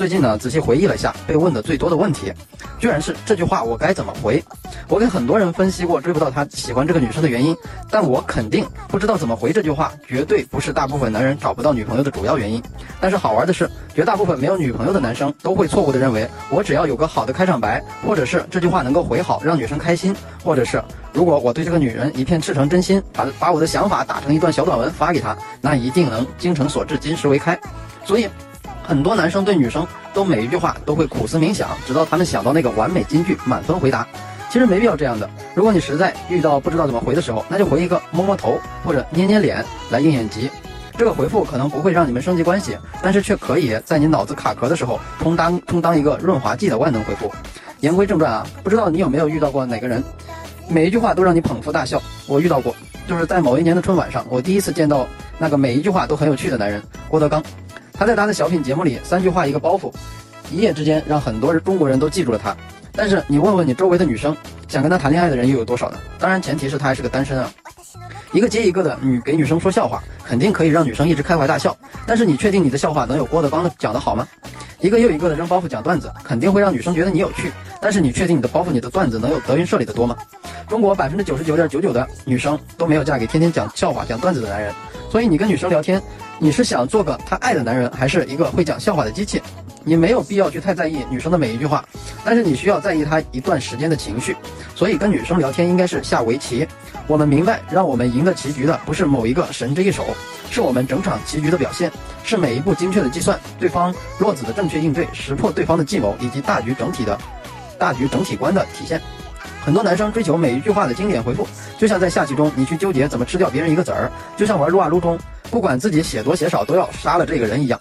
最近呢，仔细回忆了一下被问的最多的问题，居然是这句话我该怎么回？我给很多人分析过追不到他喜欢这个女生的原因，但我肯定不知道怎么回这句话，绝对不是大部分男人找不到女朋友的主要原因。但是好玩的是，绝大部分没有女朋友的男生都会错误的认为，我只要有个好的开场白，或者是这句话能够回好，让女生开心，或者是如果我对这个女人一片赤诚真心，把把我的想法打成一段小短文发给她，那一定能精诚所至，金石为开。所以。很多男生对女生都每一句话都会苦思冥想，直到他们想到那个完美金句，满分回答。其实没必要这样的。如果你实在遇到不知道怎么回的时候，那就回一个摸摸头或者捏捏脸来应应急。这个回复可能不会让你们升级关系，但是却可以在你脑子卡壳的时候充当充当一个润滑剂的万能回复。言归正传啊，不知道你有没有遇到过哪个人，每一句话都让你捧腹大笑？我遇到过，就是在某一年的春晚上，我第一次见到那个每一句话都很有趣的男人郭德纲。他在他的小品节目里三句话一个包袱，一夜之间让很多中国人都记住了他。但是你问问你周围的女生，想跟他谈恋爱的人又有多少呢？当然前提是他还是个单身啊。一个接一个的女给女生说笑话，肯定可以让女生一直开怀大笑。但是你确定你的笑话能有郭德纲的讲的好吗？一个又一个的扔包袱讲段子，肯定会让女生觉得你有趣。但是你确定你的包袱、你的段子能有德云社里的多吗？中国百分之九十九点九九的女生都没有嫁给天天讲笑话、讲段子的男人。所以你跟女生聊天。你是想做个她爱的男人，还是一个会讲笑话的机器？你没有必要去太在意女生的每一句话，但是你需要在意她一段时间的情绪。所以跟女生聊天应该是下围棋。我们明白，让我们赢得棋局的不是某一个神之一手，是我们整场棋局的表现，是每一步精确的计算，对方落子的正确应对，识破对方的计谋，以及大局整体的大局整体观的体现。很多男生追求每一句话的经典回复，就像在下棋中，你去纠结怎么吃掉别人一个子儿，就像玩撸啊撸中。不管自己写多写少，都要杀了这个人一样，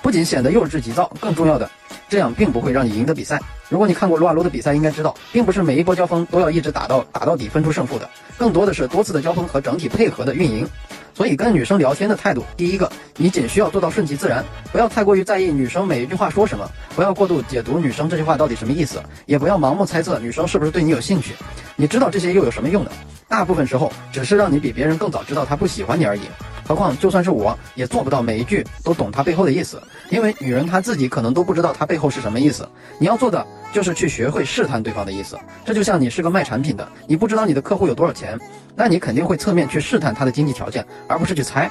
不仅显得幼稚急躁，更重要的，这样并不会让你赢得比赛。如果你看过撸啊撸的比赛，应该知道，并不是每一波交锋都要一直打到打到底分出胜负的，更多的是多次的交锋和整体配合的运营。所以跟女生聊天的态度，第一个，你仅需要做到顺其自然，不要太过于在意女生每一句话说什么，不要过度解读女生这句话到底什么意思，也不要盲目猜测女生是不是对你有兴趣。你知道这些又有什么用呢？大部分时候只是让你比别人更早知道她不喜欢你而已。何况，就算是我也做不到每一句都懂他背后的意思，因为女人她自己可能都不知道他背后是什么意思。你要做的就是去学会试探对方的意思。这就像你是个卖产品的，你不知道你的客户有多少钱，那你肯定会侧面去试探他的经济条件，而不是去猜。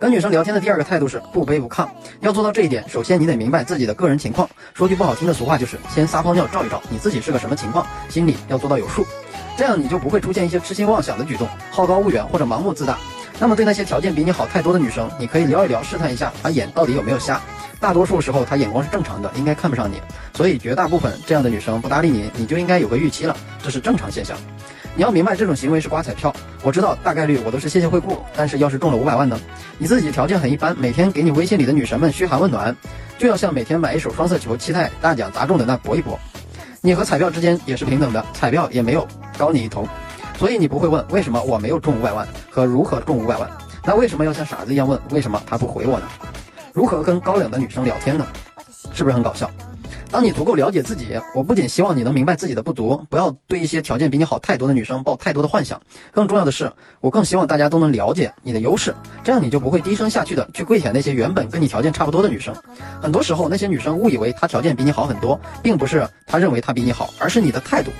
跟女生聊天的第二个态度是不卑不亢。要做到这一点，首先你得明白自己的个人情况。说句不好听的俗话，就是先撒泡尿照一照，你自己是个什么情况，心里要做到有数，这样你就不会出现一些痴心妄想的举动，好高骛远或者盲目自大。那么对那些条件比你好太多的女生，你可以聊一聊，试探一下她眼到底有没有瞎。大多数时候她眼光是正常的，应该看不上你。所以绝大部分这样的女生不搭理你，你就应该有个预期了，这是正常现象。你要明白这种行为是刮彩票。我知道大概率我都是谢谢惠顾，但是要是中了五百万呢？你自己条件很一般，每天给你微信里的女神们嘘寒问暖，就要像每天买一手双色球期待大奖砸中的那搏一搏。你和彩票之间也是平等的，彩票也没有高你一头。所以你不会问为什么我没有中五百万和如何中五百万，那为什么要像傻子一样问为什么他不回我呢？如何跟高冷的女生聊天呢？是不是很搞笑？当你足够了解自己，我不仅希望你能明白自己的不足，不要对一些条件比你好太多的女生抱太多的幻想。更重要的是，我更希望大家都能了解你的优势，这样你就不会低声下气的去跪舔那些原本跟你条件差不多的女生。很多时候，那些女生误以为她条件比你好很多，并不是她认为她比你好，而是你的态度。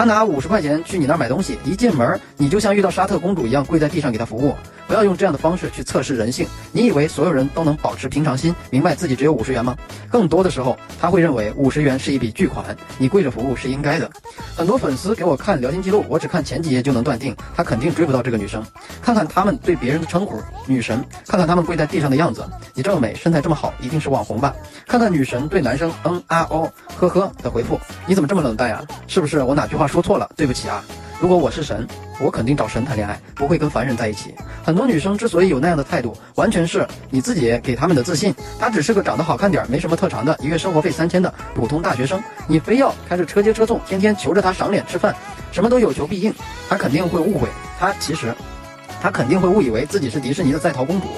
他拿五十块钱去你那儿买东西，一进门你就像遇到沙特公主一样跪在地上给他服务。不要用这样的方式去测试人性。你以为所有人都能保持平常心，明白自己只有五十元吗？更多的时候，他会认为五十元是一笔巨款，你跪着服务是应该的。很多粉丝给我看聊天记录，我只看前几页就能断定他肯定追不到这个女生。看看他们对别人的称呼，女神；看看他们跪在地上的样子，你这么美，身材这么好，一定是网红吧？看看女神对男生嗯啊哦呵呵的回复，你怎么这么冷淡呀？是不是我哪句话说错了？对不起啊。如果我是神，我肯定找神谈恋爱，不会跟凡人在一起。很多女生之所以有那样的态度，完全是你自己给他们的自信。她只是个长得好看点、没什么特长的一月生活费三千的普通大学生，你非要开着车接车送，天天求着她赏脸吃饭，什么都有求必应，她肯定会误会。她其实，她肯定会误以为自己是迪士尼的在逃公主。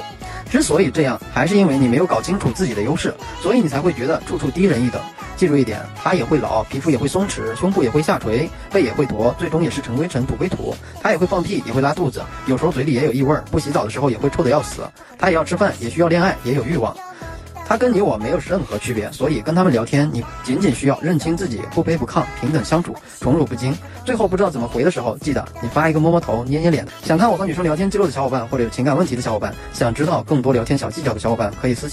之所以这样，还是因为你没有搞清楚自己的优势，所以你才会觉得处处低人一等。记住一点，他也会老，皮肤也会松弛，胸部也会下垂，背也会驼，最终也是尘归尘，土归土。他也会放屁，也会拉肚子，有时候嘴里也有异味，不洗澡的时候也会臭得要死。他也要吃饭，也需要恋爱，也有欲望。他跟你我没有任何区别，所以跟他们聊天，你仅仅需要认清自己，不卑不亢，平等相处，宠辱不惊。最后不知道怎么回的时候，记得你发一个摸摸头、捏捏脸。想看我和女生聊天记录的小伙伴，或者有情感问题的小伙伴，想知道更多聊天小技巧的小伙伴，可以私。